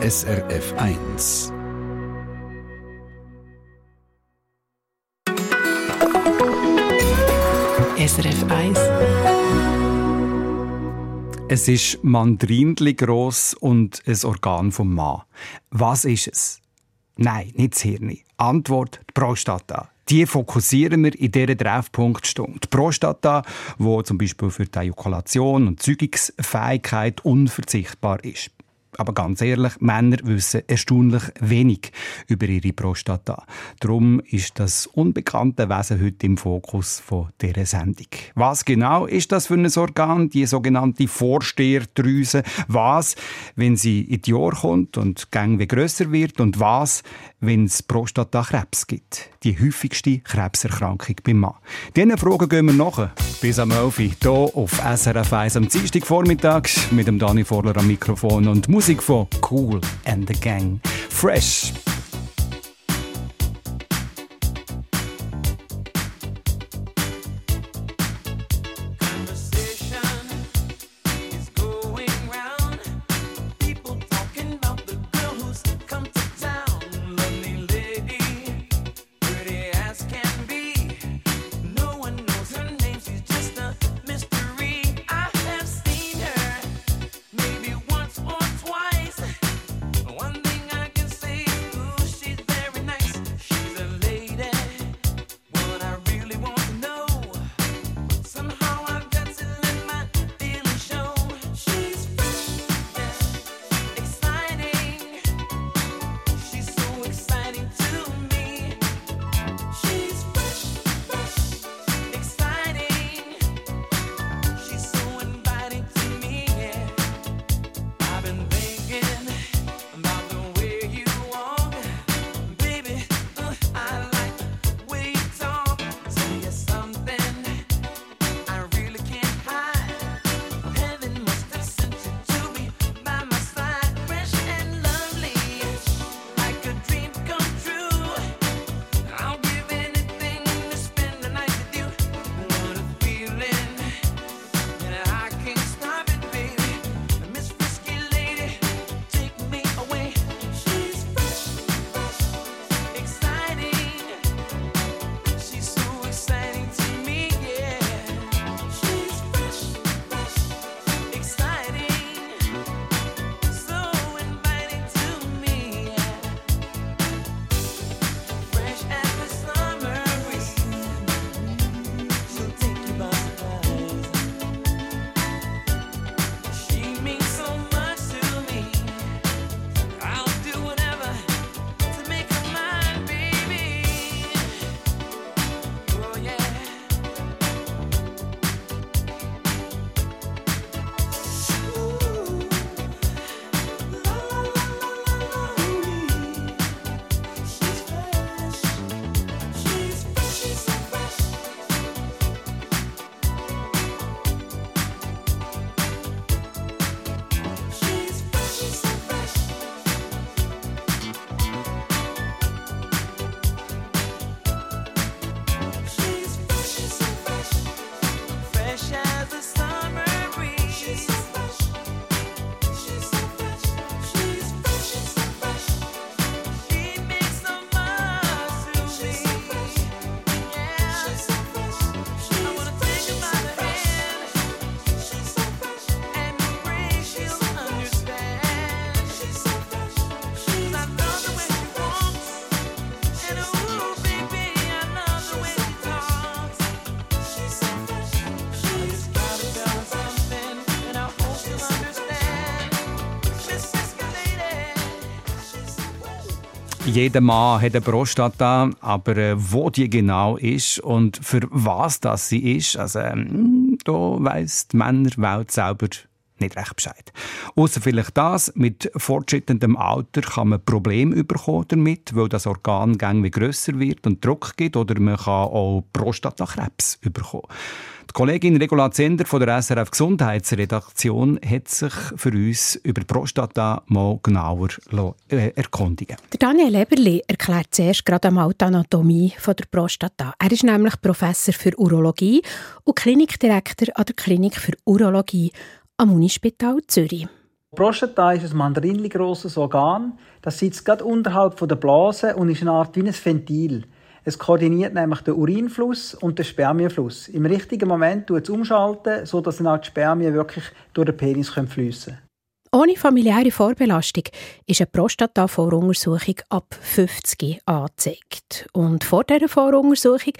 SRF 1. SRF 1. Es ist Mandarinli gross und ein Organ vom Mann. Was ist es? Nein, nicht das Hirn. Antwort: die Prostata. Die fokussieren wir in dieser Treffpunktstunde. Die Prostata, die zum Beispiel für die Ejakulation und Zeugungsfähigkeit unverzichtbar ist. Aber ganz ehrlich, Männer wissen erstaunlich wenig über ihre Prostata. Darum ist das unbekannte Wesen heute im Fokus von dieser Sendung. Was genau ist das für ein Organ, die sogenannte Vorsteherdrüse? Was, wenn sie in die Jahre kommt und gang wie grösser wird? Und was, wenn es Prostatakrebs gibt? Die häufigste Krebserkrankung beim Mann. Diesen Fragen gehen wir nach. Bis am 11 Uhr hier auf SRF 1 am Dienstagvormittag mit dem Dani Vorler am Mikrofon und Musik von Cool and the Gang. Fresh. Jeder Mann hat eine Prostata, aber äh, wo die genau ist und für was das sie ist, also ähm, da weiss die Männerwelt selber nicht recht Bescheid. Außer vielleicht das, mit fortschreitendem Alter kann man Probleme bekommen damit, weil das Organ wie grösser wird und Druck gibt, oder man kann auch Prostatakrebs bekommen. Die Kollegin Regula Zender von der SRF Gesundheitsredaktion hat sich für uns über die Prostata mal genauer äh, erkundigen Der Daniel Eberli erklärt zuerst gerade einmal die Anatomie von der Prostata. Er ist nämlich Professor für Urologie und Klinikdirektor an der Klinik für Urologie am Unispital Zürich. Die Prostata ist ein mandarinli grosses Organ. Das sitzt gerade unterhalb der Blase und ist eine Art wie ein Ventil. Es koordiniert nämlich den Urinfluss und den Spermienfluss. Im richtigen Moment tut es umschalten, sodass dann auch die Spermien wirklich durch den Penis fließen können. Ohne familiäre Vorbelastung ist eine Prostata-Voruntersuchung ab 50 angezeigt. Und vor dieser Voruntersuchung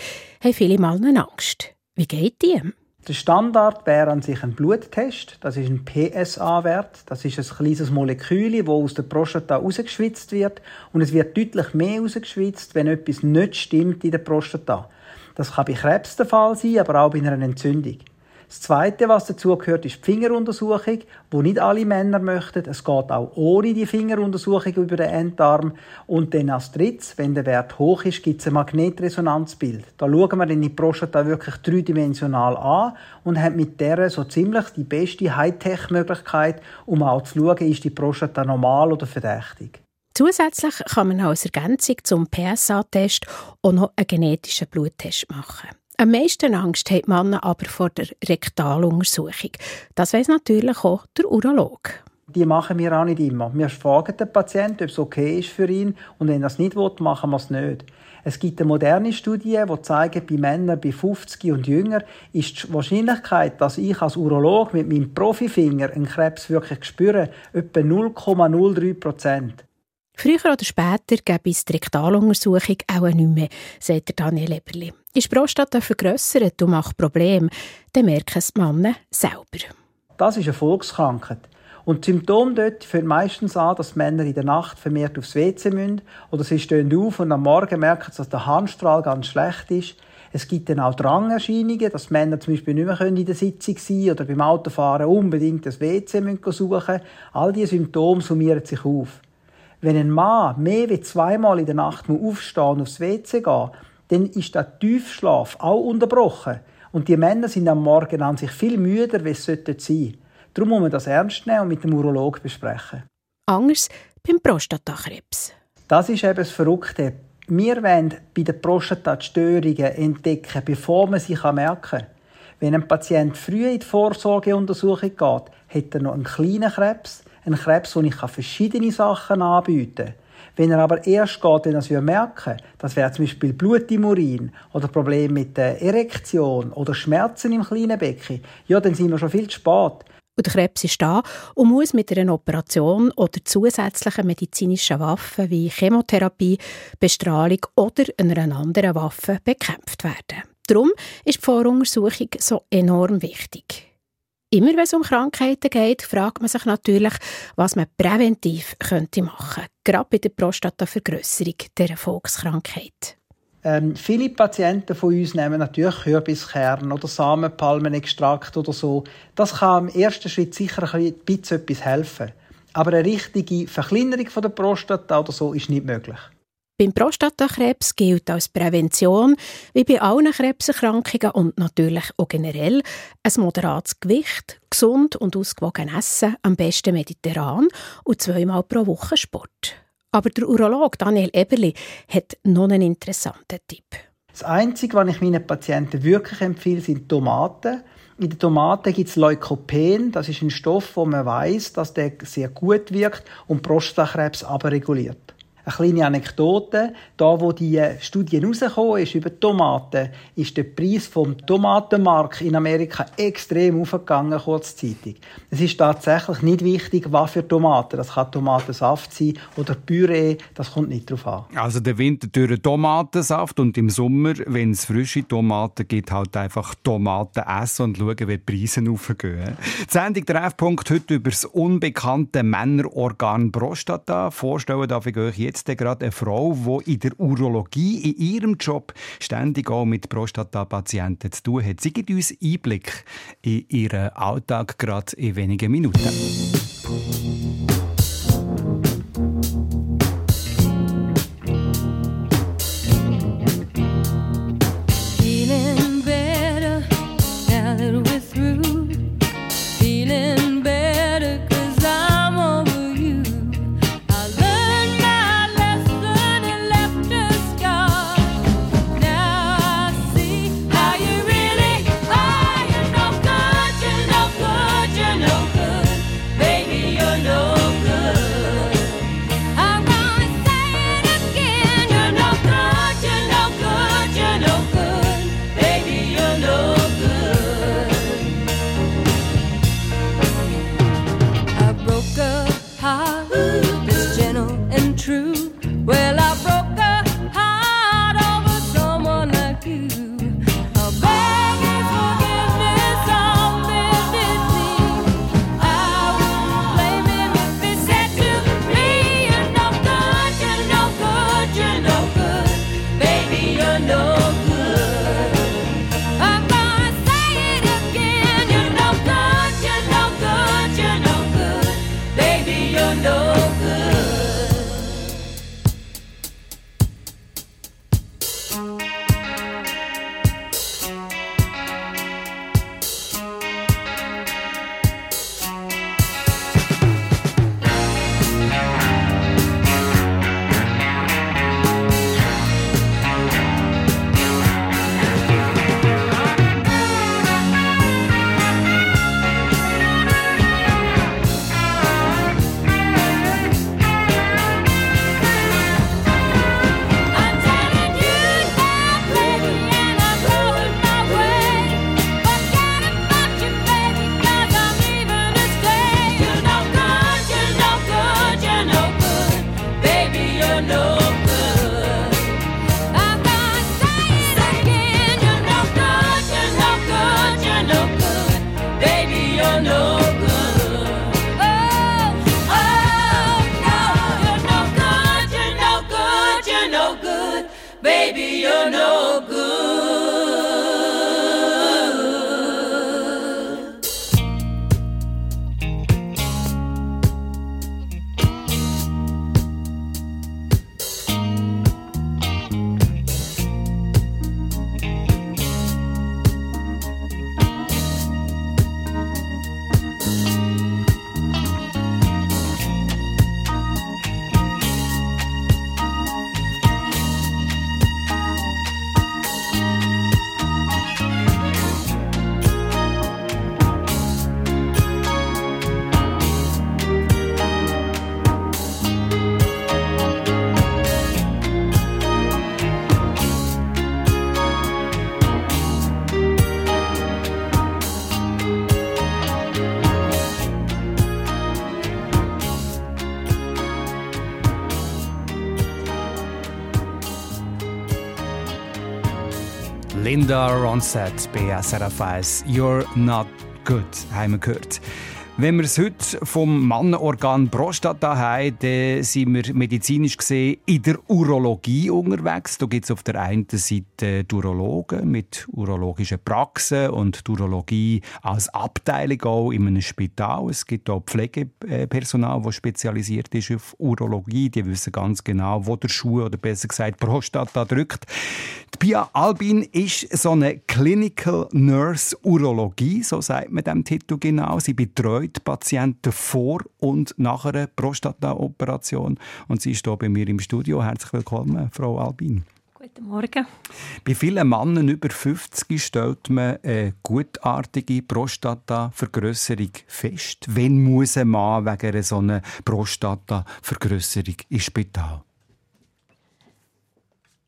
haben viele Männer Angst. Wie geht die? Der Standard wäre an sich ein Bluttest. Das ist ein PSA-Wert. Das ist ein kleines Molekül, das aus der Prostata rausgeschwitzt wird. Und es wird deutlich mehr rausgeschwitzt, wenn etwas nicht stimmt in der Prostata. Das kann bei Krebs der Fall sein, aber auch bei einer Entzündung. Das Zweite, was dazu gehört, ist die Fingeruntersuchung, wo nicht alle Männer möchten. Es geht auch ohne die Fingeruntersuchung über den Endarm. Und dann als drittes, wenn der Wert hoch ist, gibt es ein Magnetresonanzbild. Da schauen wir dann die Prostata wirklich dreidimensional an und haben mit der so ziemlich die beste Hightech-Möglichkeit, um auch zu schauen, ist die Prostata normal oder verdächtig. Zusätzlich kann man als Ergänzung zum PSA-Test auch noch einen genetischen Bluttest machen. Am meisten Angst hat man aber vor der Rektaluntersuchung. Das weiß natürlich auch der Urolog. Die machen wir auch nicht immer. Wir fragen den Patienten, ob es okay ist für ihn und wenn er es nicht will, machen wir es nicht. Es gibt eine moderne Studie, die zeigen, bei Männern bei 50 und jünger ist die Wahrscheinlichkeit, dass ich als Urolog mit meinem Profifinger einen Krebs wirklich spüre, etwa 0,03 Prozent. Früher oder später gäbe es die Rektaluntersuchung auch nicht mehr, sagt Daniel Eberli. Ist die Prostata vergrössert und macht Probleme, dann merken es die Männer selber. Das ist eine Volkskrankheit. Und die Symptome dort führen meistens an, dass Männer in der Nacht vermehrt aufs WC müssen oder sie stehen auf und am Morgen merken dass der Handstrahl ganz schlecht ist. Es gibt dann auch Drangerscheinungen, dass Männer zum Beispiel nicht mehr in der Sitzung sein oder beim Autofahren unbedingt das WC suchen müssen. All diese Symptome summieren sich auf. Wenn ein Mann mehr als zweimal in der Nacht aufstehen und aufs WC gehen dann ist der Tiefschlaf auch unterbrochen. Und die Männer sind am Morgen an sich viel müder, wie es sein sollte. Darum muss man das ernst nehmen und mit dem Urolog besprechen. Anders beim Prostatakrebs. Das ist eben das Verrückte. Wir wollen bei den Prostatastörungen entdecken, bevor man sie merken kann. Wenn ein Patient früh in die Vorsorgeuntersuchung geht, hat er noch einen kleinen Krebs, einen Krebs, wo ich verschiedene Sachen anbieten kann. Wenn er aber erst geht, wenn er es merken das wäre zum Beispiel Blut im Urin oder Probleme mit der Erektion oder Schmerzen im kleinen Becken, ja, dann sind wir schon viel zu spät. Und der Krebs ist da und muss mit einer Operation oder zusätzlichen medizinischen Waffen wie Chemotherapie, Bestrahlung oder einer anderen Waffe bekämpft werden. Darum ist die Voruntersuchung so enorm wichtig. Immer wenn es um Krankheiten geht, fragt man sich natürlich, was man präventiv könnte machen könnte, gerade bei der Prostatavergrößerung der Volkskrankheit. Ähm, viele Patienten von uns nehmen natürlich Kürbiskern oder Samenpalmenextrakt oder so. Das kann im ersten Schritt sicher ein bisschen etwas helfen. Aber eine richtige Verkleinerung der Prostata oder so ist nicht möglich. Beim Prostatakrebs gilt als Prävention, wie bei allen Krebserkrankungen und natürlich auch generell, ein moderates Gewicht, gesund und ausgewogen Essen, am besten mediterran und zweimal pro Woche Sport. Aber der Urolog Daniel Eberli hat noch einen interessanten Tipp. Das Einzige, was ich meinen Patienten wirklich empfehle, sind Tomaten. In den Tomaten gibt es Leukopen. Das ist ein Stoff, wo man weiß, dass der sehr gut wirkt und Prostatakrebs aber reguliert. Eine kleine Anekdote. Da, wo die Studie rausgekommen ist über Tomaten, ist der Preis vom Tomatenmarkt in Amerika extrem aufgegangen, kurzzeitig. Es ist tatsächlich nicht wichtig, was für Tomaten. Das kann Tomatensaft sein oder Püree. Das kommt nicht drauf an. Also der Winter durch Tomatensaft und im Sommer, wenn es frische Tomaten gibt, halt einfach Tomaten essen und schauen, wie die Preise aufgehen. Die Sendung Treffpunkt heute über das unbekannte Männerorgan Prostata. Vorstellen darf ich euch jetzt jetzt gerade eine Frau, die in der Urologie in ihrem Job ständig auch mit Prostatapatienten zu tun hat. Sie gibt uns Einblick in ihren Alltag gerade in wenigen Minuten. Linda Ronstadt bei SRF 1. You're not good, haben wir gehört. Wenn wir es heute vom Mannenorgan Prostata haben, dann sind wir medizinisch gesehen in der Urologie unterwegs. Da gibt es auf der einen Seite Urologen mit urologischen Praxen und die Urologie als Abteilung auch in einem Spital. Es gibt auch Pflegepersonal, das spezialisiert ist auf Urologie. Die wissen ganz genau, wo der Schuh oder besser gesagt Prostata drückt. Die Pia Albin ist so eine Clinical Nurse Urologie, so sagt man dem Titel genau. Sie betreut betreut Patienten vor und nach einer Prostata-Operation. Und sie ist hier bei mir im Studio. Herzlich willkommen, Frau Albin. Guten Morgen. Bei vielen Männern über 50 stellt man eine gutartige Prostata-Vergrösserung fest. Wann muss ein Mann wegen einer solchen Prostata-Vergrösserung ins Spital?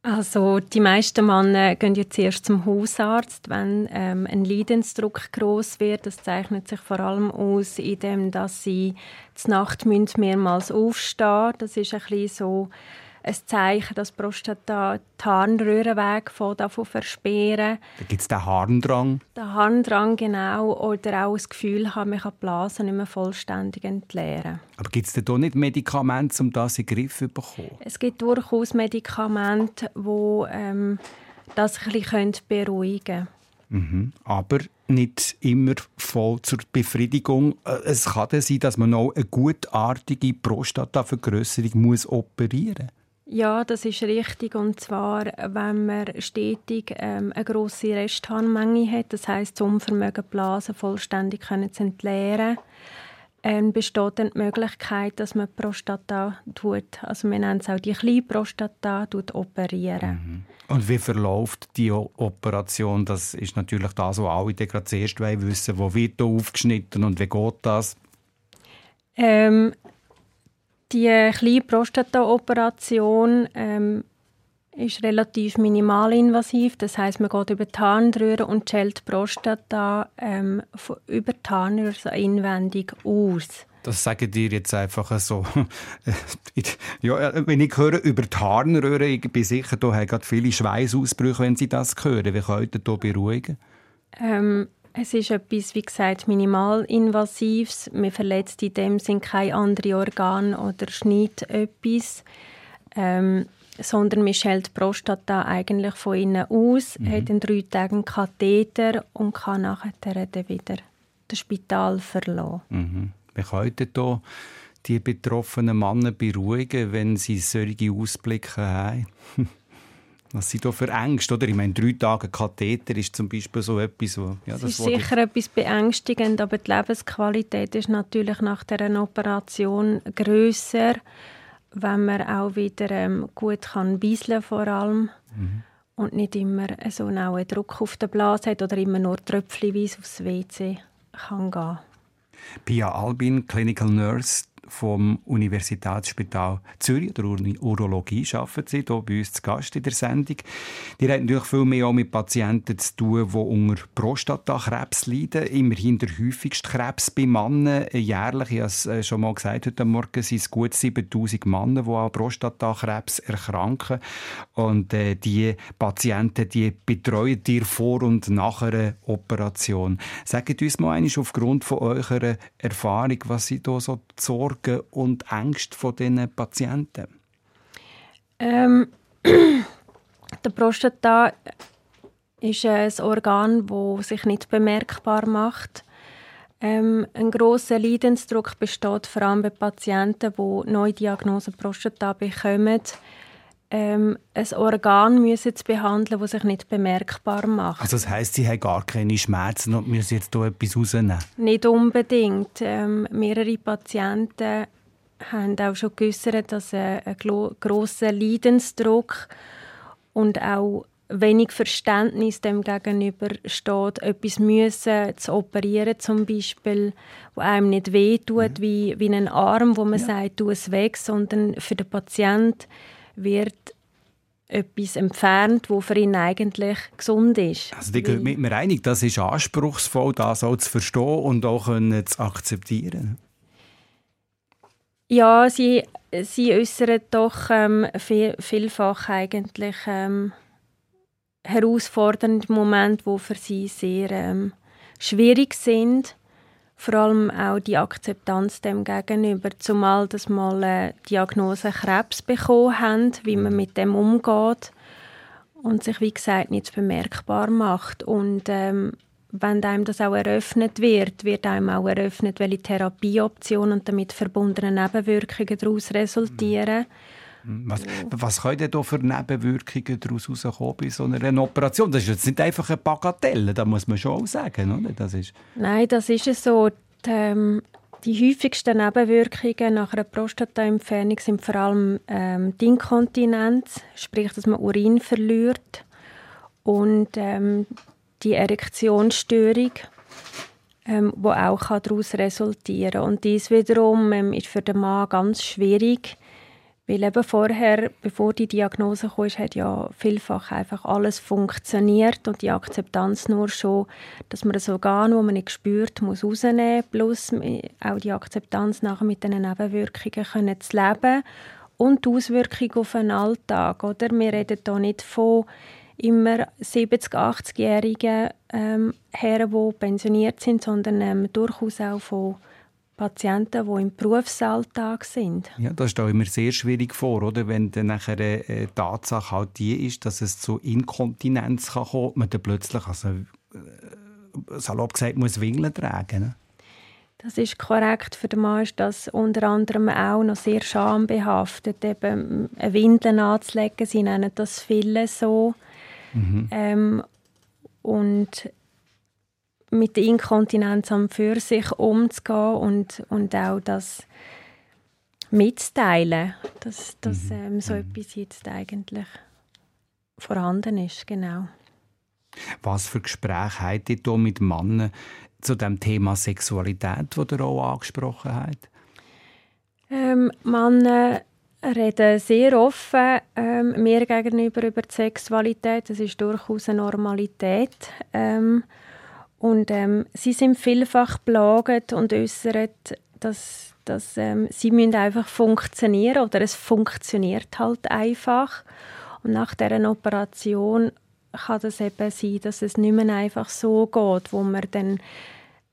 Also die meisten Männer gehen jetzt erst zum Hausarzt, wenn ähm, ein Leidensdruck groß wird. Das zeichnet sich vor allem aus, indem dass sie zur Nacht mehrmals aufstehen. Das ist ein bisschen so ein Zeichen, dass die Prostata die Harnröhrenweg davon versperren. Da gibt es den Harndrang. Den Harndrang, genau. Oder auch das Gefühl haben, ich kann die Blase nicht mehr vollständig entleeren. Aber gibt es da nicht Medikamente, um das in den Griff zu bekommen? Es gibt durchaus Medikamente, die ähm, das ein bisschen beruhigen können. Mhm. Aber nicht immer voll zur Befriedigung. Äh, es kann sein, dass man auch eine gutartige Prostatavergrößerung operieren muss. Ja, das ist richtig. Und zwar, wenn man stetig ähm, eine grosse Restharnmenge hat, das heißt das Unvermögen, Blasen vollständig können zu entleeren, ähm, besteht dann die Möglichkeit, dass man Prostata tut, also wir nennen es auch die kleine Prostata, tut operieren. Mhm. Und wie verläuft die Operation? Das ist natürlich das, was alle gerade zuerst wissen Wo wird da aufgeschnitten und wie geht das? Ähm, die kleine Prostata-Operation ähm, ist relativ minimalinvasiv. Das heißt, man geht über die Harnröhre und schält die Prostata ähm, über die Harnröhre so inwendig aus. Das sagen dir jetzt einfach so. ja, wenn ich höre über die Harnröhre, ich bin sicher, da haben gerade viele Schweißausbrüche, wenn Sie das hören. Wie können Sie da beruhigen? Ähm, es ist etwas, wie gesagt, minimalinvasives. Man verletzt in dem Sinn kein andere Organ oder schneidet etwas, ähm, sondern man schält die Prostata eigentlich von innen aus, mhm. hat in drei Tagen Katheter und kann nachher dann wieder das Spital verlassen. Mhm. Wir können hier die betroffenen Männer beruhigen, wenn sie solche Ausblicke haben? Was sind da für Ängste? Oder? Ich meine, drei Tage Katheter ist zum Beispiel so etwas, wo, ja, das, das ist sicher ich... etwas beängstigend, aber die Lebensqualität ist natürlich nach der Operation größer, wenn man auch wieder ähm, gut kann bisseln vor allem mhm. und nicht immer so einen Druck auf der Blase hat oder immer nur tröpfchenweise aufs WC kann gehen. Pia Albin, Clinical Nurse, vom Universitätsspital Zürich, der Urologie, arbeiten Sie hier bei uns zu Gast in der Sendung. Die haben natürlich viel mehr auch mit Patienten zu tun, die unter Prostatakrebs leiden. Immerhin der häufigste Krebs bei Männern. Jährlich, ich habe es äh, schon mal gesagt heute Morgen, sind es gut 7000 Männer, die an Prostatakrebs erkranken. Und äh, die Patienten, die betreuen ihr vor und nach einer Operation. Sagt uns mal einmal aufgrund von eurer Erfahrung, was Sie da so Sorgen Sorgen und Ängste von diesen Patienten? Ähm, der Prostata ist ein Organ, das sich nicht bemerkbar macht. Ähm, ein großer Leidensdruck besteht vor allem bei Patienten, die neue Diagnose Prostata bekommen ähm, ein Organ müssen zu behandeln, das sich nicht bemerkbar macht. Also das heißt, sie haben gar keine Schmerzen und müssen jetzt hier etwas rausnehmen? Nicht unbedingt. Ähm, mehrere Patienten haben auch schon geäussert, dass ein, ein grosser Leidensdruck und auch wenig Verständnis dem gegenüber steht, etwas müssen zu operieren zum Beispiel, wo einem nicht wehtut, mhm. wie, wie ein Arm, wo man ja. sagt, tu es weg, sondern für den Patienten wird etwas entfernt, wo für ihn eigentlich gesund ist. Also die gehen mit mir einig, das ist anspruchsvoll, das auch zu verstehen und auch zu akzeptieren. Ja, sie, sie äußern doch ähm, viel, vielfach eigentlich ähm, herausfordernde Momente, die für sie sehr ähm, schwierig sind vor allem auch die Akzeptanz dem gegenüber, zumal dass mal eine Diagnose Krebs bekommen haben, wie man mhm. mit dem umgeht und sich wie gesagt nicht bemerkbar macht und ähm, wenn einem das auch eröffnet wird, wird einem auch eröffnet, welche Therapieoptionen und damit verbundene Nebenwirkungen daraus resultieren. Mhm. Was, was können da für Nebenwirkungen daraus herauskommen bei so einer Operation? Das ist jetzt nicht einfach eine Bagatelle, da muss man schon auch sagen, oder? Das ist Nein, das ist es so. Die, ähm, die häufigsten Nebenwirkungen nach einer Prostataentfernung sind vor allem ähm, die Inkontinenz, sprich, dass man Urin verliert und ähm, die Erektionsstörung, ähm, wo auch daraus resultieren kann. Und dies wiederum ähm, ist für den Mann ganz schwierig, weil eben vorher, bevor die Diagnose kam, hat ja vielfach einfach alles funktioniert und die Akzeptanz nur schon, dass man das Organ, das man nicht spürt, muss rausnehmen plus auch die Akzeptanz nachher mit den Nebenwirkungen können zu leben und die Auswirkungen auf den Alltag. Oder? Wir reden hier nicht von immer 70-, 80-jährigen ähm, Herren, die pensioniert sind, sondern ähm, durchaus auch von Patienten, die im Berufsalltag sind. Ja, das stelle ich mir sehr schwierig vor, oder? wenn dann nachher eine äh, Tatsache halt die ist, dass es zu Inkontinenz kann kommen man dann plötzlich, also, äh, salopp gesagt, muss Windeln tragen. Ne? Das ist korrekt. Für den Mann ist das unter anderem auch noch sehr schambehaftet, eben eine Windel anzulegen. Sie nennen das viele so. Mhm. Ähm, und mit der Inkontinenz am für sich umzugehen und, und auch das mitzuteilen, dass, dass mhm. ähm, so mhm. etwas jetzt eigentlich vorhanden ist, genau. Was für Gespräche habt ihr mit Männern zu dem Thema Sexualität, das ihr auch angesprochen habt? Ähm, Männer reden sehr offen ähm, mir gegenüber über die Sexualität. Das ist durchaus eine Normalität. Ähm, und ähm, sie sind vielfach belagert und äußern, dass, dass ähm, sie müssen einfach funktionieren oder es funktioniert halt einfach. Und nach dieser Operation kann das eben sein, dass es nicht mehr einfach so geht, wo man dann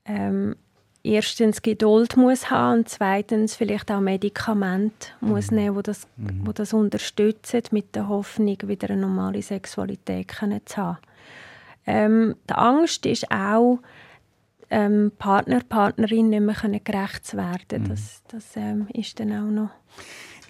ähm, erstens Geduld muss haben und zweitens vielleicht auch Medikamente mhm. muss nehmen, wo das, mhm. wo das unterstützen, mit der Hoffnung, wieder eine normale Sexualität zu haben. Ähm, die Angst ist auch, ähm, Partner, Partnerin nicht mehr gerecht werden mhm. Das, das ähm, ist dann auch noch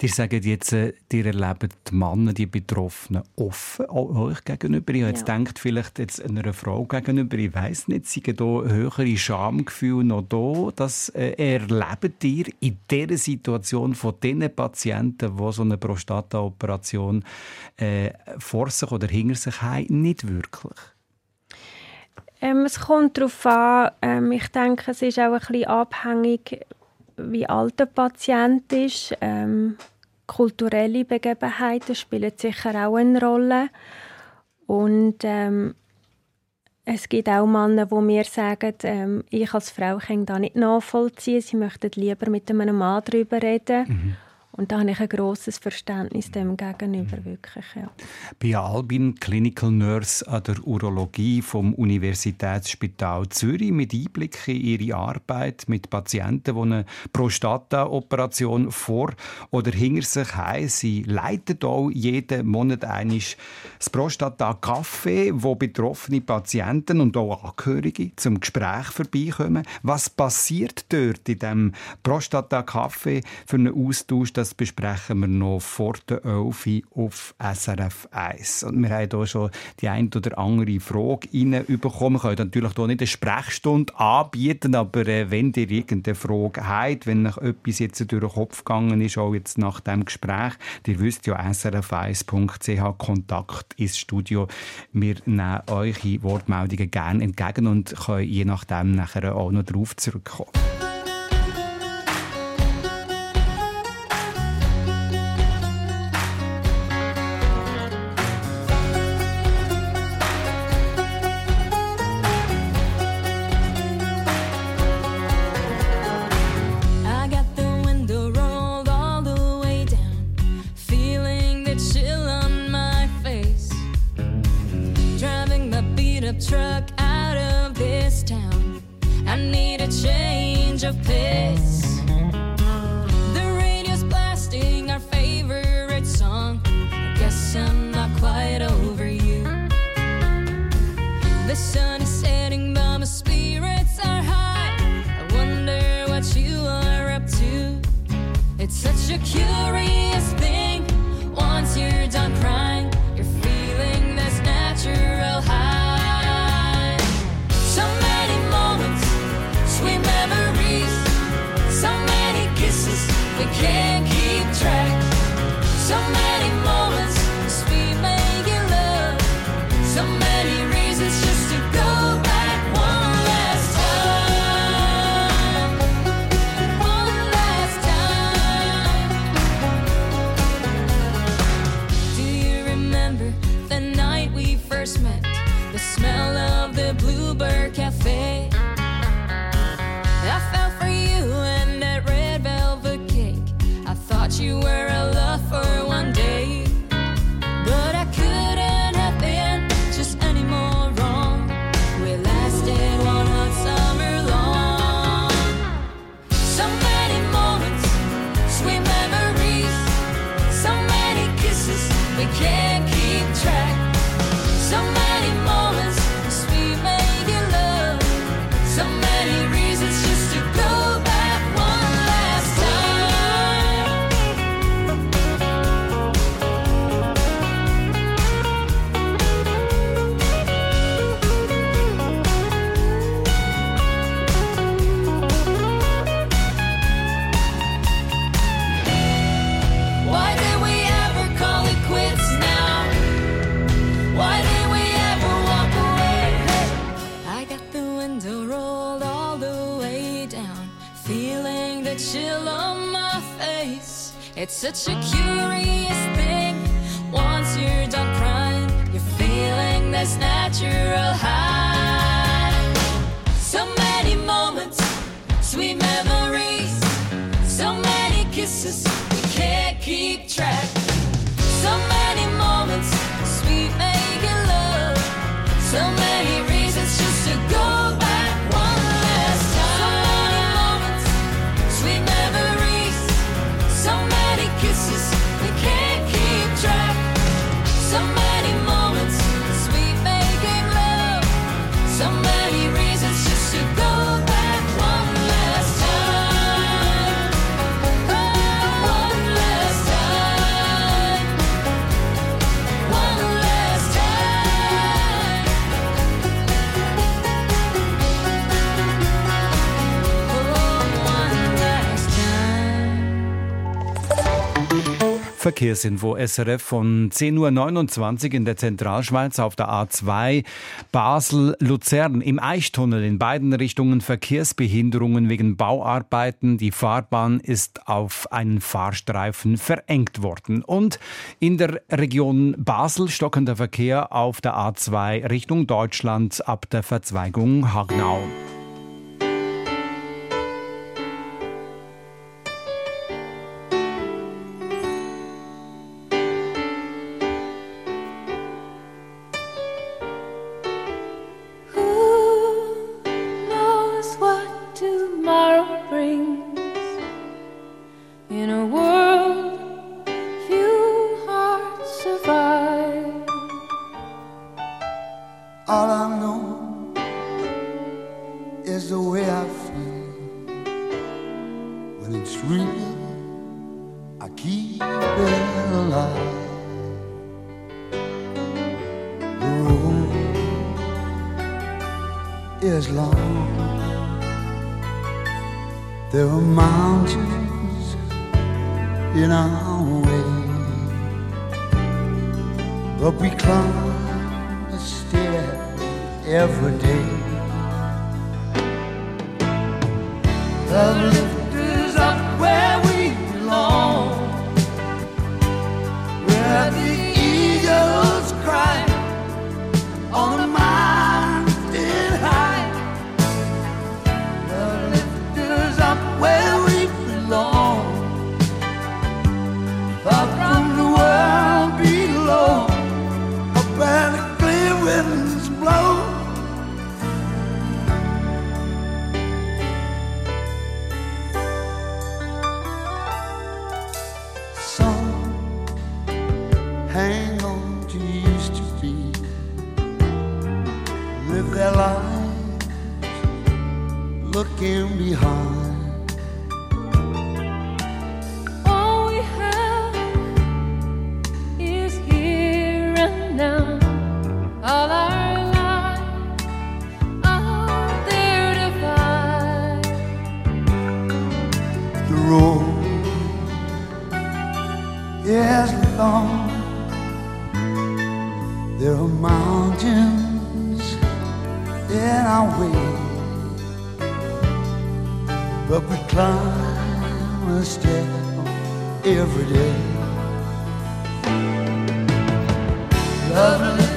Ihr sagt jetzt, äh, ihr erlebt die Männer, die Betroffenen, offen euch gegenüber. Ich ja. jetzt denkt vielleicht jetzt einer Frau gegenüber, ich weiß nicht, sind da höhere Schamgefühle noch da? Das äh, erlebt ihr in dieser Situation von den Patienten, die so eine Prostata-Operation äh, vor sich oder hinter sich haben, nicht wirklich? Ähm, es kommt darauf an. Ähm, ich denke, es ist auch ein bisschen abhängig, wie alt der Patient ist. Ähm, kulturelle Begebenheiten spielen sicher auch eine Rolle. Und ähm, es gibt auch Männer, die mir sagen, ähm, ich als Frau kann das nicht nachvollziehen. Sie möchten lieber mit einem Mann darüber reden. Mhm. Und da habe ich ein grosses Verständnis dem gegenüber, mhm. wirklich, ja. Pia Albin, Clinical Nurse an der Urologie vom Universitätsspital Zürich, mit Einblick in ihre Arbeit mit Patienten, die eine Prostata-Operation vor oder hinter sich haben. Sie leitet auch jeden Monat einisch das Prostata-Café, wo betroffene Patienten und auch Angehörige zum Gespräch vorbeikommen. Was passiert dort in diesem Prostata-Café für einen Austausch, das besprechen wir noch vor der 11 auf SRF 1. Und wir haben hier schon die eine oder andere Frage reinbekommen. Wir können natürlich hier nicht eine Sprechstunde anbieten, aber äh, wenn ihr irgendeine Frage habt, wenn euch etwas jetzt durch den Kopf gegangen ist, auch jetzt nach dem Gespräch, ihr wisst ja srf1.ch Kontakt ins Studio. Wir nehmen eure Wortmeldungen gerne entgegen und können je nachdem nachher auch noch darauf zurückkommen. spirits are high. I wonder what you are up to. It's such a curious. Thing. Once you're done crying, you're feeling this natural high. So many moments, sweet memories, so many kisses, we can't keep track. So many moments, sweet making love, so many Verkehrsinfo SRF von 10.29 Uhr in der Zentralschweiz auf der A2 Basel-Luzern im Eichtunnel in beiden Richtungen Verkehrsbehinderungen wegen Bauarbeiten. Die Fahrbahn ist auf einen Fahrstreifen verengt worden. Und in der Region Basel stockender Verkehr auf der A2 Richtung Deutschland ab der Verzweigung Hagnau. Brings? In a Road is long. There are mountains in our way, but we climb a step every day. Love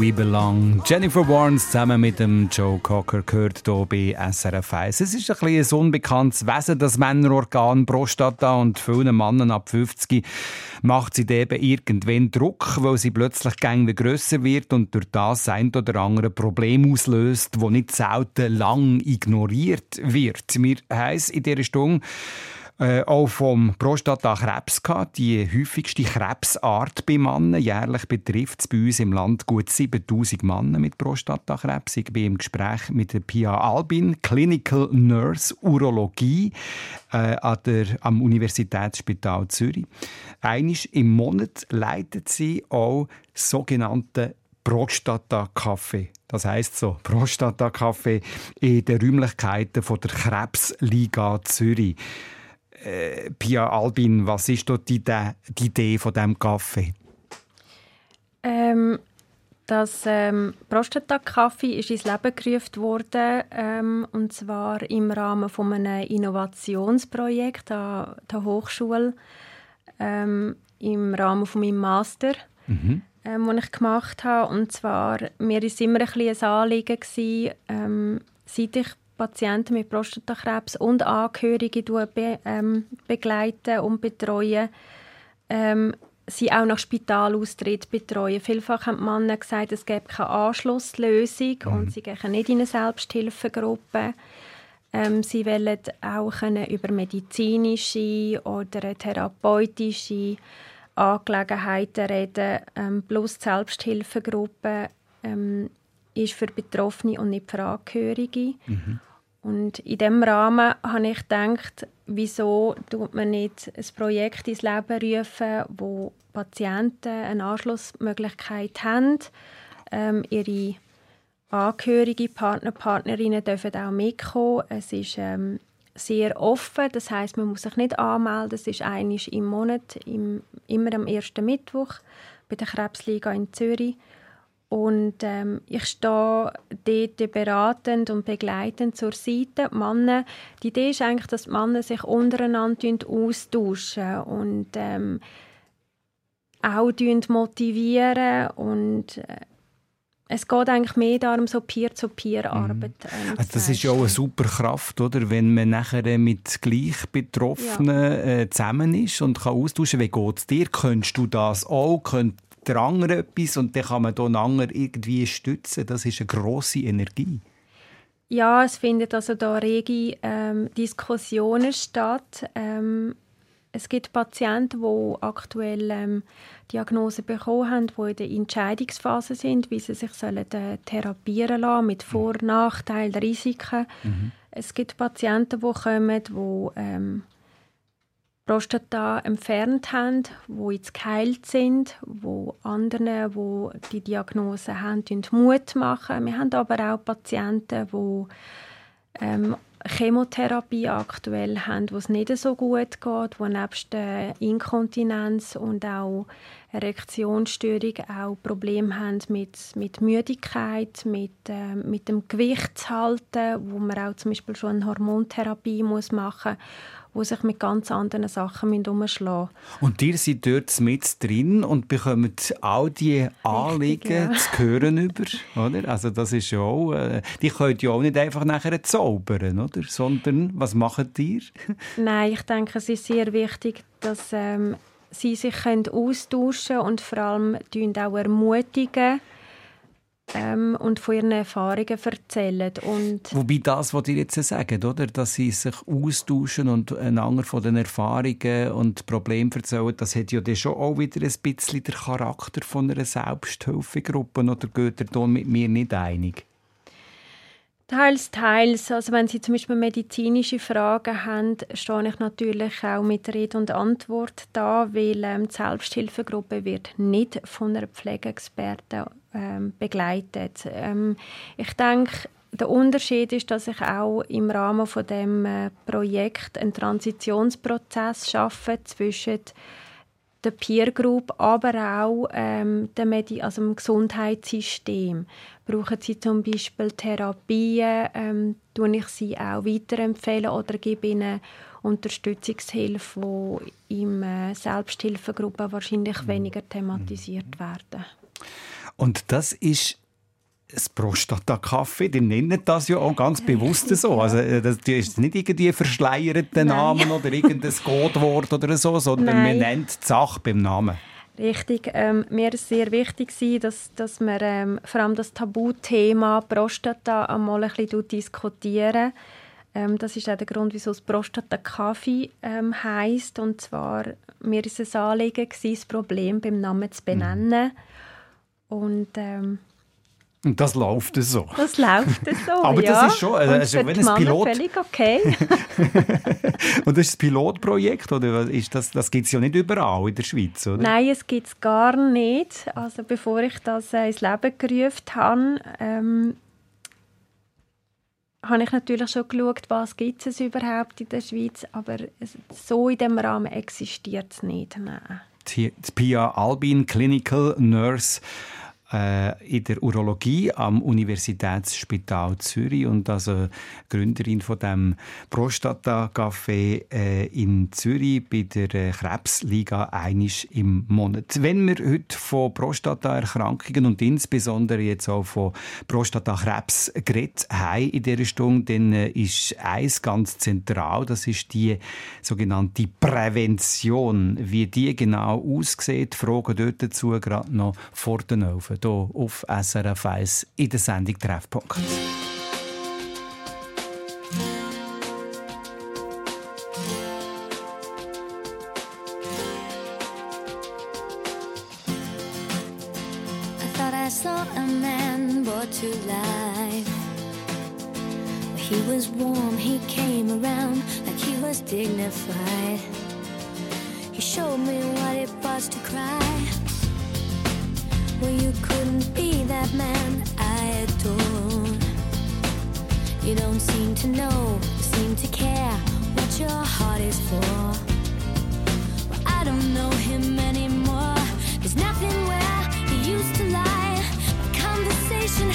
We Belong. Jennifer Warnes zusammen mit dem Joe Cocker gehört hier bei SRF 1. Es ist ein, bisschen ein unbekanntes Wesen, das Männerorgan Prostata und vielen Männern ab 50 macht sie eben irgendwann Druck, weil sie plötzlich gängig grösser wird und durch das ein oder andere Problem auslöst, das nicht selten lang ignoriert wird. Wir heissen in dieser Stunde äh, auch vom Prostatakrebs gehabt, die häufigste Krebsart bei Männern. Jährlich betrifft es bei uns im Land gut 7000 Männer mit Prostatakrebs. Ich bin im Gespräch mit der Pia Albin, Clinical Nurse Urologie äh, an der, am Universitätsspital Zürich. Einisch im Monat leitet sie auch sogenannte Prostata-Kaffee. Das heißt so, Prostata-Kaffee in den Räumlichkeiten von der Krebsliga Zürich. Äh, Pia Albin, was ist dort die, Idee- die Idee von diesem Kaffee? Ähm, das ähm, Prostata-Kaffee ist ins Leben gerufen worden, ähm, und zwar im Rahmen von einem Innovationsprojekt an der Hochschule, ähm, im Rahmen von meinem Master, ähm, den ich gemacht habe. Und zwar, mir ist immer ein, ein Anliegen gewesen, ähm, seit ich Patienten mit Prostatakrebs und Angehörige be ähm, begleite und betreue, ähm, sie auch nach Spitalaustritt betreuen. Vielfach haben die Männer gesagt, es gäbe keine Anschlusslösung und sie gehen nicht in eine Selbsthilfegruppe. Ähm, sie wollen auch können über medizinische oder therapeutische Angelegenheiten reden. Ähm, plus die Selbsthilfegruppe ähm, ist für Betroffene und nicht für Angehörige. Und in diesem Rahmen habe ich gedacht, wieso tut man nicht ein Projekt ins Leben rufen, wo Patienten eine Anschlussmöglichkeit haben. Ähm, ihre Angehörige, Partner, Partnerinnen dürfen auch mitkommen. Es ist ähm, sehr offen, das heißt, man muss sich nicht anmelden. Es ist einmal im Monat, im, immer am ersten Mittwoch bei der Krebsliga in Zürich. Und ähm, ich stehe dort beratend und begleitend zur Seite. Die Männer, die Idee ist eigentlich, dass die Männer sich untereinander austauschen und ähm, auch motivieren und äh, es geht eigentlich mehr darum, so Peer-zu-Peer-Arbeit ähm, Also das ist ja auch eine super Kraft, oder? wenn man nachher äh, mit gleich Betroffenen äh, zusammen ist und kann austauschen wie geht es dir, könntest du das auch, könnte der andere etwas und dann kann man den anderen irgendwie stützen. Das ist eine grosse Energie. Ja, es findet also da rege ähm, Diskussionen statt. Ähm, es gibt Patienten, die aktuell ähm, Diagnose bekommen haben, die in der Entscheidungsphase sind, wie sie sich sollen, äh, therapieren lassen mit Vor- und Nachteilen, Risiken. Es gibt Patienten, die kommen, die Prostata entfernt haben, die jetzt geheilt sind, wo anderen, die die Diagnose haben, Mut machen. Wir haben aber auch Patienten, die ähm, Chemotherapie aktuell haben, wo es nicht so gut geht, wo nebst der Inkontinenz und auch Erektionsstörung auch Probleme haben mit, mit Müdigkeit, mit, äh, mit dem Gewicht zu halten, wo man auch zum Beispiel schon eine Hormontherapie muss machen muss, wo sich mit ganz anderen Sachen umschlagen müssen. Und ihr seid dort mit drin und bekommt all die Anliegen ja. zu hören über, oder? Also das ist ja auch, äh, die könnt ja auch nicht einfach nachher zaubern, oder? Sondern, was macht ihr? Nein, ich denke, es ist sehr wichtig, dass ähm, sie sich können austauschen und vor allem auch ermutigen ähm, und von ihren Erfahrungen erzählen. Und Wobei das, was ihr jetzt sagt, oder? dass sie sich austauschen und einander von den Erfahrungen und Problemen erzählen, das hat ja dann schon auch wieder ein bisschen den Charakter von einer Selbsthilfegruppe. Oder geht ihr da mit mir nicht einig? Teils, teils. Also wenn Sie zum Beispiel medizinische Fragen haben, stehe ich natürlich auch mit Rede und Antwort da, weil ähm, die Selbsthilfegruppe wird nicht von einer Pflegeexpertin ähm, begleitet. Ähm, ich denke, der Unterschied ist, dass ich auch im Rahmen von dem äh, Projekt einen Transitionsprozess schaffe zwischen der Peer Group, aber auch ähm, der Medi also im Gesundheitssystem. Brauchen Sie zum Beispiel Therapien, ähm, tue ich sie auch weiterempfehlen oder gebe ihnen Unterstützungshilfe, die in äh, Selbsthilfegruppen wahrscheinlich weniger thematisiert werden. Und das ist das Prostata-Kaffee, die nennen das ja auch ganz bewusst so. Also, äh, das ist nicht irgendwie verschleierter Namen oder irgendein Codewort oder so, sondern man Nein. nennt die Sache beim Namen. Richtig. Ähm, mir ist sehr wichtig, dass, dass wir ähm, vor allem das Tabuthema Prostata einmal ein bisschen diskutieren. Ähm, das ist auch der Grund, wieso es Prostata-Kaffee ähm, heisst. Und zwar, mir ist es ein Anliegen, das Problem beim Namen zu benennen. Und ähm, Und das läuft so. das läuft so, Aber das ja. ist schon, äh, also für wenn ein Pilot- völlig okay. Und das ist das Pilotprojekt, oder ist das, das gibt es ja nicht überall in der Schweiz, oder? Nein, es gibt es gar nicht. Also bevor ich das äh, ins Leben gerufen habe, ähm, habe ich natürlich schon geschaut, was gibt es überhaupt in der Schweiz, aber so in dem Rahmen existiert es nicht. Nein. Die Pia Albin, Clinical Nurse in der Urologie am Universitätsspital Zürich und also Gründerin von dem Prostata Café äh, in Zürich bei der äh, Krebsliga einisch im Monat. Wenn wir heute von Prostataerkrankungen und insbesondere jetzt auch von Prostatakrebs geredet haben in dieser Stunde, dann ist eins ganz zentral, das ist die sogenannte Prävention. Wie die genau aussieht, Fragen dort dazu gerade noch vor den Ofen hier auf SRF 1 in der Sendung Treffpunkt. I thought I saw a man brought to life. He was warm, he came around like he was dignified. He showed me what it was to cry. Well, you couldn't be that man I adore. You don't seem to know, seem to care what your heart is for. Well, I don't know him anymore. There's nothing where he used to lie. Conversation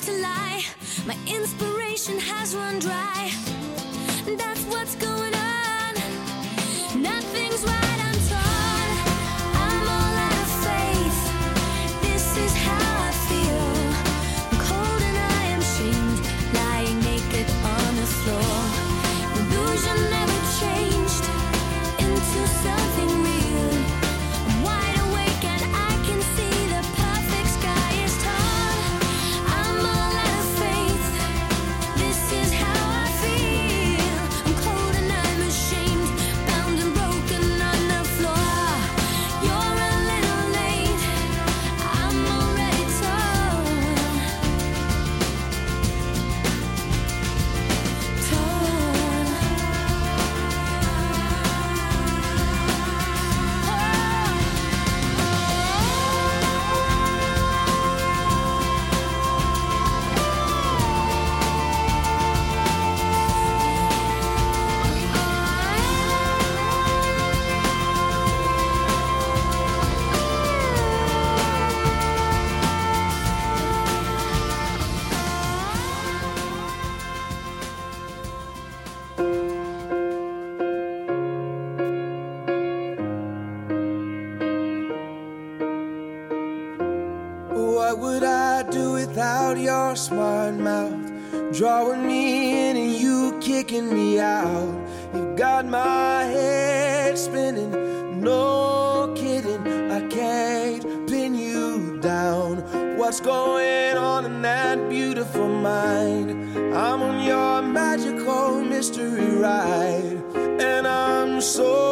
to lie. My inspiration has run dry. That's what's going Drawing me in and you kicking me out. You've got my head spinning, no kidding. I can't pin you down. What's going on in that beautiful mind. I'm on your magical mystery ride, and I'm so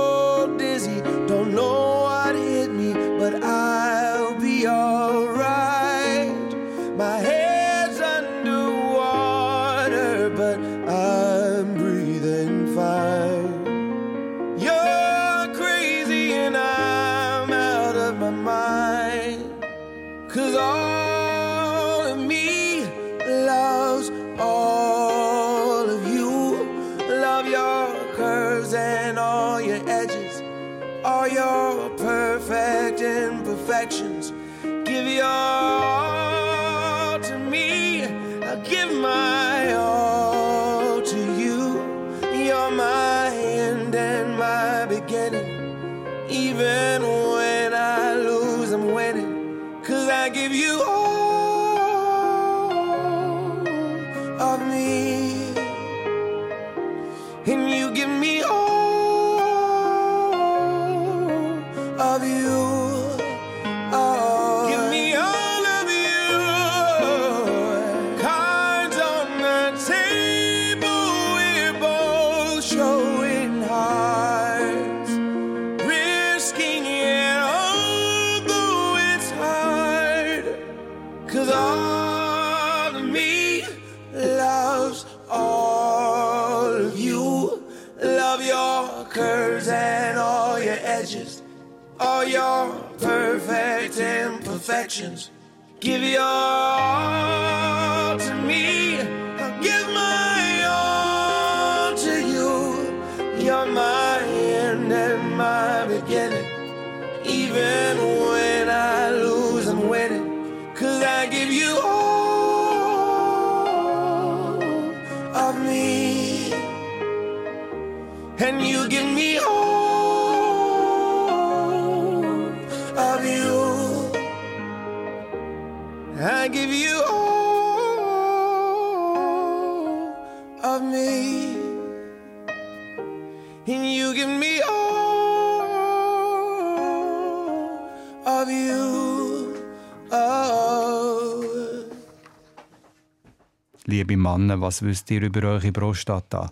Even when I lose, I'm winning. Cause I give you all of me. And you give me all Liebe Männer, was wisst ihr über eure Prostata?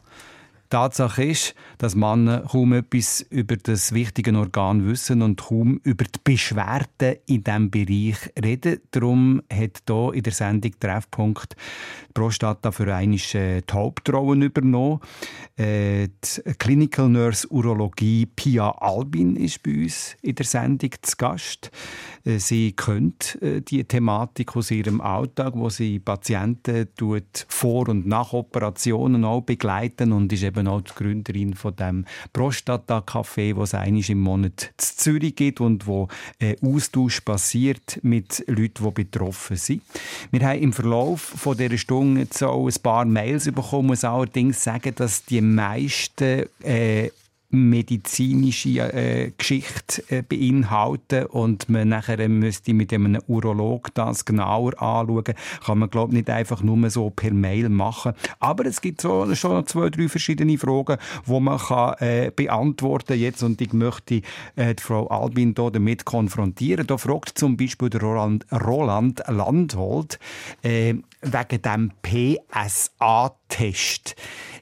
Tatsache ist, dass Männer kaum etwas über das wichtige Organ wissen und kaum über die Beschwerden in diesem Bereich reden. Darum hat hier in der Sendung Treffpunkt die Prostata für die Hauptrolle übernommen. Äh, die Clinical Nurse Urologie Pia Albin ist bei uns in der Sendung zu Gast. Äh, Sie kennt äh, die Thematik aus ihrem Alltag, wo sie Patienten vor und nach Operationen auch begleiten und ist eben auch die Gründerin von dem Prostata Café, wo es einmal im Monat zu Zürich gibt und wo äh, Austausch passiert mit Leuten, die betroffen sind. Wir haben im Verlauf von dieser Stunde jetzt ein paar Mails bekommen, muss allerdings sagen, dass die meisten äh, medizinische äh, Geschichte äh, beinhalten und man nachher müsste mit einem Urolog das genauer anschauen, kann man glaube nicht einfach nur so per Mail machen. Aber es gibt so, schon zwei, drei verschiedene Fragen, wo man kann äh, beantworten jetzt und ich möchte äh, die Frau Albin hier damit konfrontieren. Da fragt zum Beispiel der Roland, Roland Landholt äh, wegen dem PSA-Test.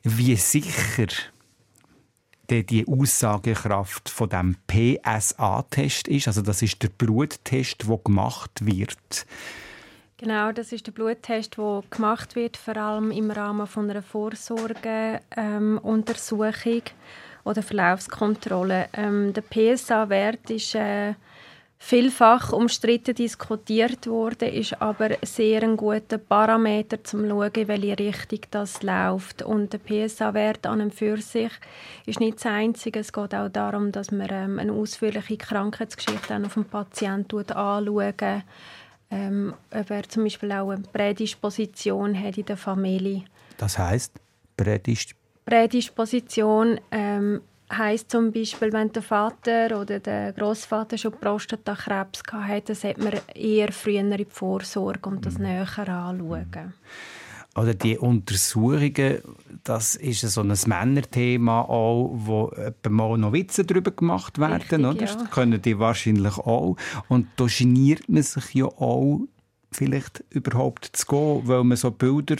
Wie sicher die, Aussagekraft von dem PSA-Test ist. Also das ist der Bluttest, der gemacht wird. Genau, das ist der Bluttest, der gemacht wird, vor allem im Rahmen von einer Vorsorgeuntersuchung oder Verlaufskontrolle. Ähm, der PSA-Wert ist äh, vielfach umstritten diskutiert worden, ist aber sehr ein guter Parameter zum schauen, in welche Richtung das läuft. Und der PSA-Wert an und für sich ist nicht das Einzige. Es geht auch darum, dass man ähm, eine ausführliche Krankheitsgeschichte auf den Patienten anschaut. Ähm, ob er zum Beispiel auch eine Prädisposition hat in der Familie. Das heißt Prädist Prädisposition ähm, heißt zum Beispiel, wenn der Vater oder der Großvater schon Prostatakrebs hatte, dann sollte man eher früher in die Vorsorge und das näher anschauen. oder die Untersuchungen, das ist so ein Männerthema auch, wo mal noch Witze darüber gemacht werden, Richtig, oder? ja. Das können die wahrscheinlich auch. Und da geniert man sich ja auch vielleicht überhaupt zu gehen, weil man so Bilder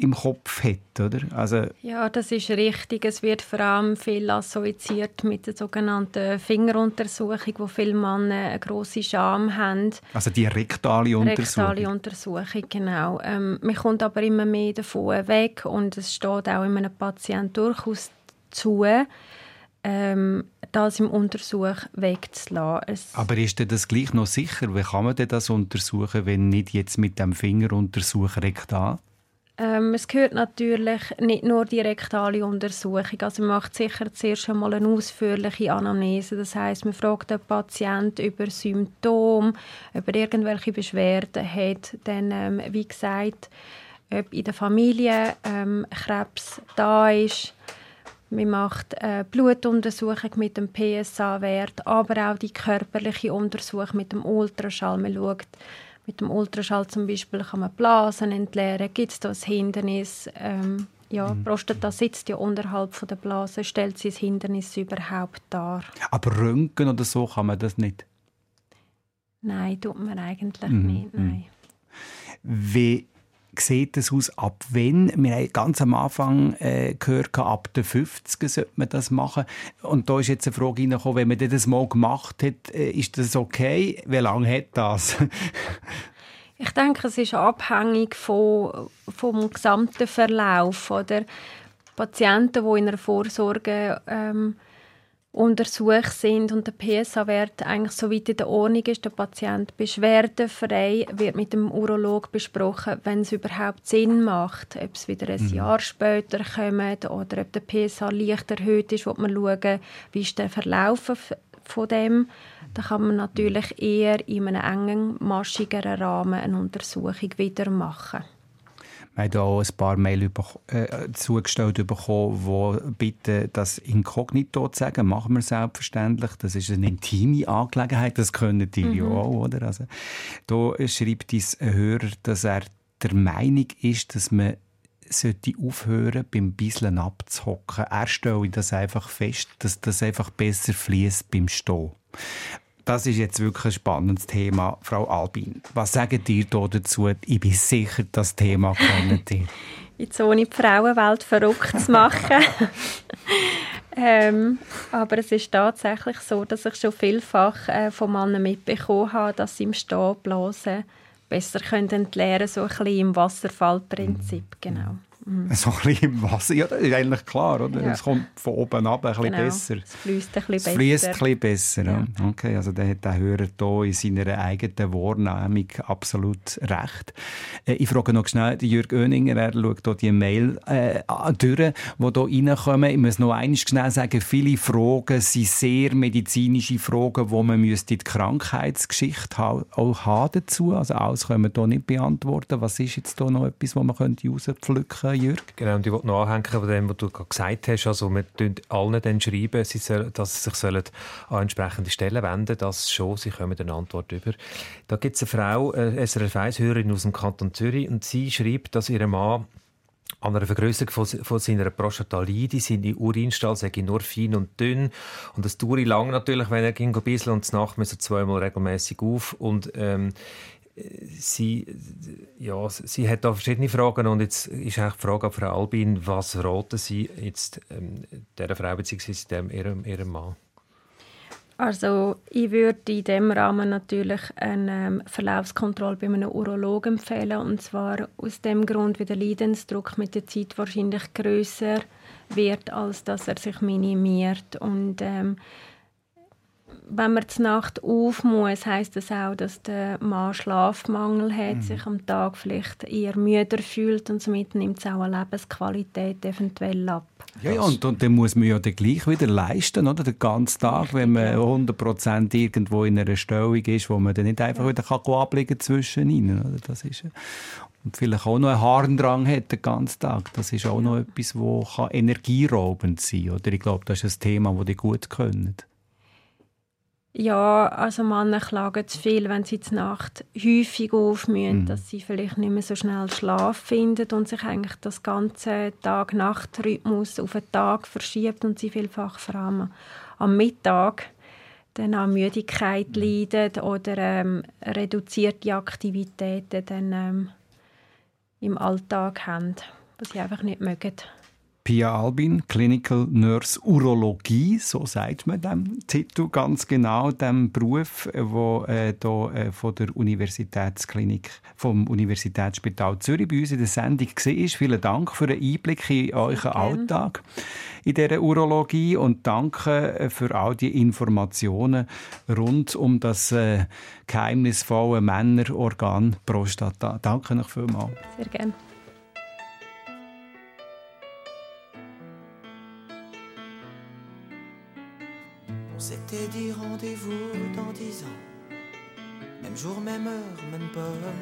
im Kopf hat, oder? Also, Ja, das ist richtig. Es wird vor allem viel assoziiert mit der sogenannten Fingeruntersuchung, wo viele Männer eine grosse Scham haben. also die rektale Untersuchung. Rektale Untersuchung, genau. Ähm, man kommt aber immer mehr davon weg und es steht auch in einem Patienten durchaus zu, ähm, das im Untersuch wegzulassen. Es, Aber ist denn das gleich noch sicher? Wie kann man denn das untersuchen, wenn nicht jetzt mit dem Fingeruntersuch rektal? Ähm, es gehört natürlich nicht nur die rektale Untersuchung. Also man macht sicher zuerst einmal eine ausführliche Anamnese. Das heißt, man fragt den Patienten über Symptome, ob er irgendwelche Beschwerden hat. Dann, ähm, wie gesagt, ob in der Familie ähm, Krebs da ist. Man macht eine Blutuntersuchung mit dem PSA-Wert, aber auch die körperliche Untersuchung mit dem Ultraschall. Man schaut, mit dem Ultraschall zum Beispiel kann man Blasen entleeren. Gibt es da ein Hindernis? Ähm, ja, die Prostata sitzt ja unterhalb von der Blase. Stellt sie das Hindernis überhaupt dar? Aber Röntgen oder so kann man das nicht. Nein, tut man eigentlich Mhm, nicht. Nein. Wie sieht es aus, ab wann? Wir haben ganz am Anfang äh, gehört, ab den 50 sollte man das machen. Und da ist jetzt eine Frage reingekommen, wenn man das mal gemacht hat, äh, ist das okay? Wie lange hat das? Ich denke, es ist abhängig von, vom gesamten Verlauf. Oder? Patienten, die in einer Vorsorge ähm, untersucht sind und der PSA-Wert eigentlich so weit in der Ordnung ist, der Patient beschwerdefrei, wird mit dem Urolog besprochen, wenn es überhaupt Sinn macht, ob es wieder ein Jahr später kommt oder ob der PSA leicht erhöht ist, wo man schauen, wie ist der Verlauf von dem. Da kann man natürlich eher in einem engmaschigeren Rahmen eine Untersuchung wieder machen. Haben auch ein paar Mail überko- äh, zugestellt bekommen, die bitten, das inkognito zu sagen. Machen wir selbstverständlich. Das ist eine intime Angelegenheit. Das können die ja auch, oder? Also, da schreibt uns ein Hörer, dass er der Meinung ist, dass man sollte aufhören, beim Bisseln abzuhocken. Er stelle das einfach fest, dass das einfach besser fließt beim Stehen. Das ist jetzt wirklich ein spannendes Thema, Frau Albin. Was sagen ihr da dazu? Ich bin sicher, das Thema kennt ihr. jetzt ohne die Frauenwelt verrückt zu machen. ähm, aber es ist tatsächlich so, dass ich schon vielfach äh, von Männern mitbekommen habe, dass sie im Stehblasen besser können entleeren so ein bisschen im Wasserfallprinzip, genau. So ein bisschen im Wasser. Ja, das ist eigentlich klar, oder? Ja. Es kommt von oben ab ein bisschen genau. besser. Es fließt ein bisschen Es besser. fließt ein bisschen besser. Ja. Okay, also der hat der Hörer hier in seiner eigenen Wahrnehmung absolut recht. Äh, ich frage noch schnell Jürg Oeninger, er schaut hier die Mail äh, durch, die hier reinkommen. Ich muss noch einmal schnell sagen, viele Fragen sind sehr medizinische Fragen, wo man müsste die Krankheitsgeschichte auch haben dazu. Also alles können wir hier nicht beantworten. Was ist jetzt hier noch etwas, was man könnte rauspflücken könnte, Jürg? Genau, und ich wollte noch anhängen von dem, was du gerade gesagt hast. Also wir tun allen dann schreiben, sie sollen, dass sie sich sollen an entsprechende Stellen wenden Das schon, sie kommen eine Antwort über. Da gibt es eine Frau, äh, SRF 1-Hörerin aus dem Kanton Zürich, und sie schreibt, dass ihr Mann an einer Vergrößerung von, von seiner Prostata leide, seine Urinstall sei nur fein und dünn und das dauert lang natürlich, wenn er ging ein bisschen und Nacht müssen zweimal regelmäßig auf und ähm, sie, ja, sie hat da verschiedene Fragen und jetzt ist eigentlich die Frage an Frau Albin, was raten Sie jetzt ähm, dieser Frau bzw. Ihrem, ihrem Mann? Also ich würde in dem Rahmen natürlich eine ähm, Verlaufskontrolle bei einem Urologen empfehlen und zwar aus dem Grund, weil der Leidensdruck mit der Zeit wahrscheinlich größer wird, als dass er sich minimiert und ähm, wenn man zur Nacht auf muss, heißt das auch, dass der Mann Schlafmangel hat, sich am Tag vielleicht eher müder fühlt und somit nimmt es auch eine Lebensqualität eventuell ab. Ja, ja und, und dann muss man ja dann gleich wieder leisten, oder? Den ganzen Tag, wenn man 100% irgendwo in einer Stellung ist, wo man dann nicht einfach wieder kann ablegen kann zwischen ihnen, oder? Das ist, ja- und vielleicht auch noch einen Harndrang hat den ganzen Tag. Das ist auch noch etwas, das energieraubend sein kann, oder? Ich glaube, das ist ein Thema, das die gut können. Ja, also Männer klagen zu viel, wenn sie zur Nacht häufig aufmühen, dass sie vielleicht nicht mehr so schnell Schlaf finden und sich eigentlich das ganze Tag-Nacht-Rhythmus auf den Tag verschiebt und sie vielfach vor allem am Mittag dann an Müdigkeit leiden oder ähm, reduzierte Aktivitäten dann, ähm, im Alltag haben, was sie einfach nicht mögen. Pia Albin, Clinical Nurse Urologie, so sagt man dem Titel ganz genau, dem Beruf, wo äh, da, äh, von der Universitätsklinik vom Universitätsspital Zürich bei uns in der Sendung war. Vielen Dank für den Einblick in euren Alltag in dieser Urologie und danke äh, für all die Informationen rund um das äh, geheimnisvolle Männerorgan Prostata. Danke euch vielmals. Sehr gerne. Dit rendez-vous dans dix ans. Même jour, même heure, même pomme.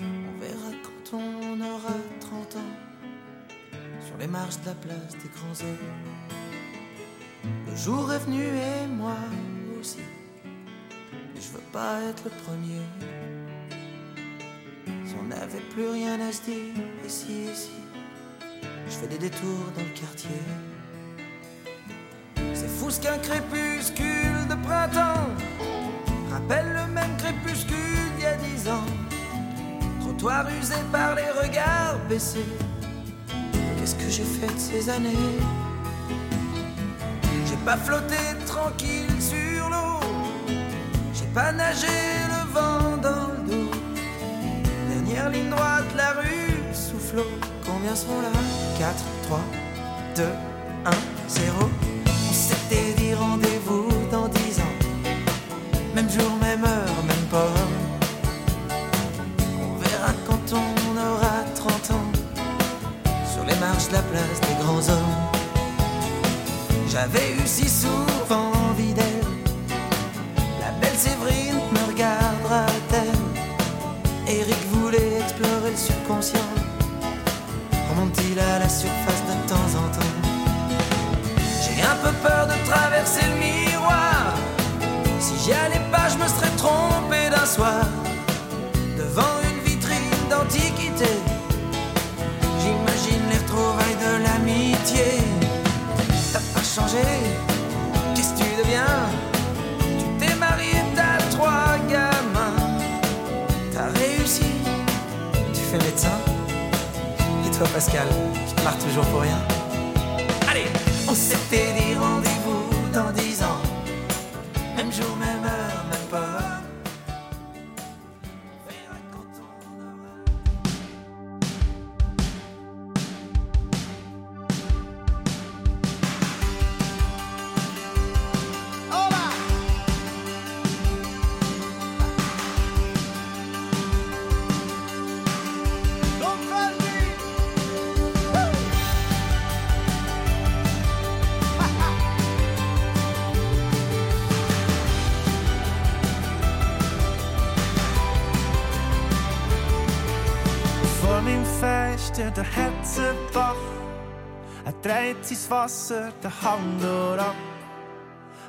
On verra quand on aura 30 ans. Sur les marches de la place des grands hommes. Le jour est venu et moi aussi. Mais je veux pas être le premier. Si on n'avait plus rien à se dire, ici, ici. Je fais des détours dans le quartier. Qu'un crépuscule de printemps rappelle le même crépuscule d'il y a dix ans. Trottoir usé par les regards baissés. Qu'est-ce que j'ai fait de ces années? J'ai pas flotté tranquille sur l'eau. J'ai pas nagé le vent dans le dos. Dernière ligne droite, la rue soufflot. Combien sont là? 4, 3, 2, tu fais médecin. Et toi, Pascal, tu marres toujours pour rien. Allez, on s'était dit rendez-vous dans dix ans. Sein Wasser den Hang ab.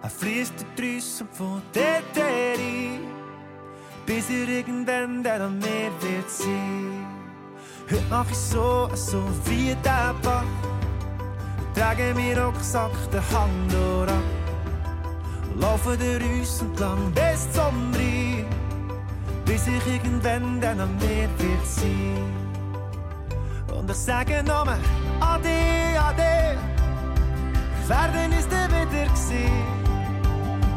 Er fließt der Drüsse von dort rein, bis er irgendwann dann am Meer wird sein. Heute mach ich so, so wie der Bach. Ich trage meinen Rucksack den Hang ab. Und laufe der Rüsse entlang bis zum Rhein bis ich irgendwann dann am Meer wird sein. Und ich sage nochmal Ade, Ade, werden ist er wieder gesehen.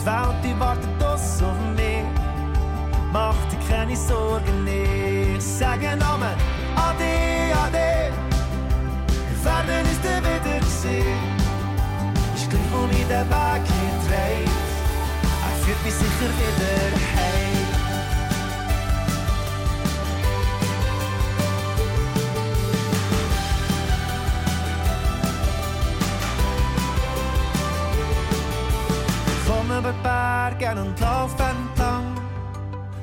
Die Welt, die wartet uns auf mich, mach dir keine Sorgen. Ich sage nochmal Ade, Ade, werden ist er wieder gesehen. Ist gleich, wo mich der Weg hier dreht, er führt mich sicher wieder heim. Berge und lauf entlang.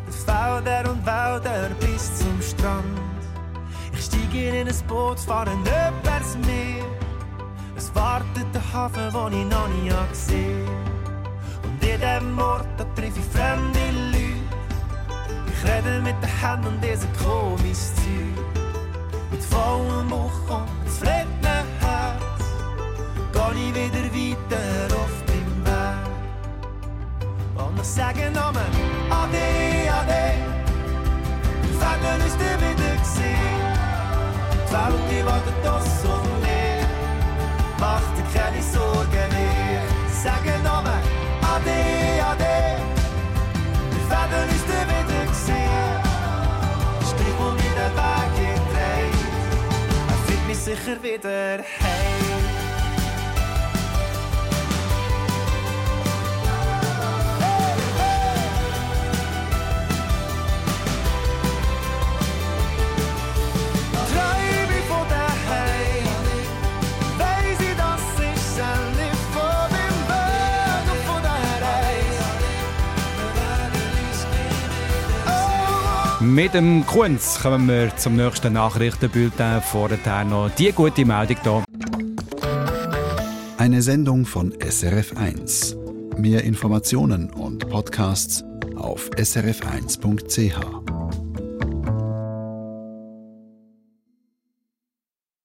Die Felder und Wälder bis zum Strand. Ich steige in ein Boot, fahre übers Meer. Es wartet der Hafen, den ich noch nie gesehen Und in diesem Ort, da treffe ich fremde Leute. Ich rede mit den Händen und diese komisches Zeug. Mit vollem Bauch und zufriedenem Herz. Geh ich wieder weiter. Sagen Namen Ade, Ade. Die Fälle ist dir wieder gesehen. Die die wartet das und mehr. Mach dir keine Sorgen mehr. Sagen Namen Ade, Ade. Fälle ist dir wieder gesehen. Strich, wo mir der Weg gedreht. Er findet mich sicher wieder heim. Mit dem Kunz kommen wir zum nächsten Nachrichtenbulletin. Vorher noch die gute Meldung hier. Eine Sendung von SRF1. Mehr Informationen und Podcasts auf srf1.ch.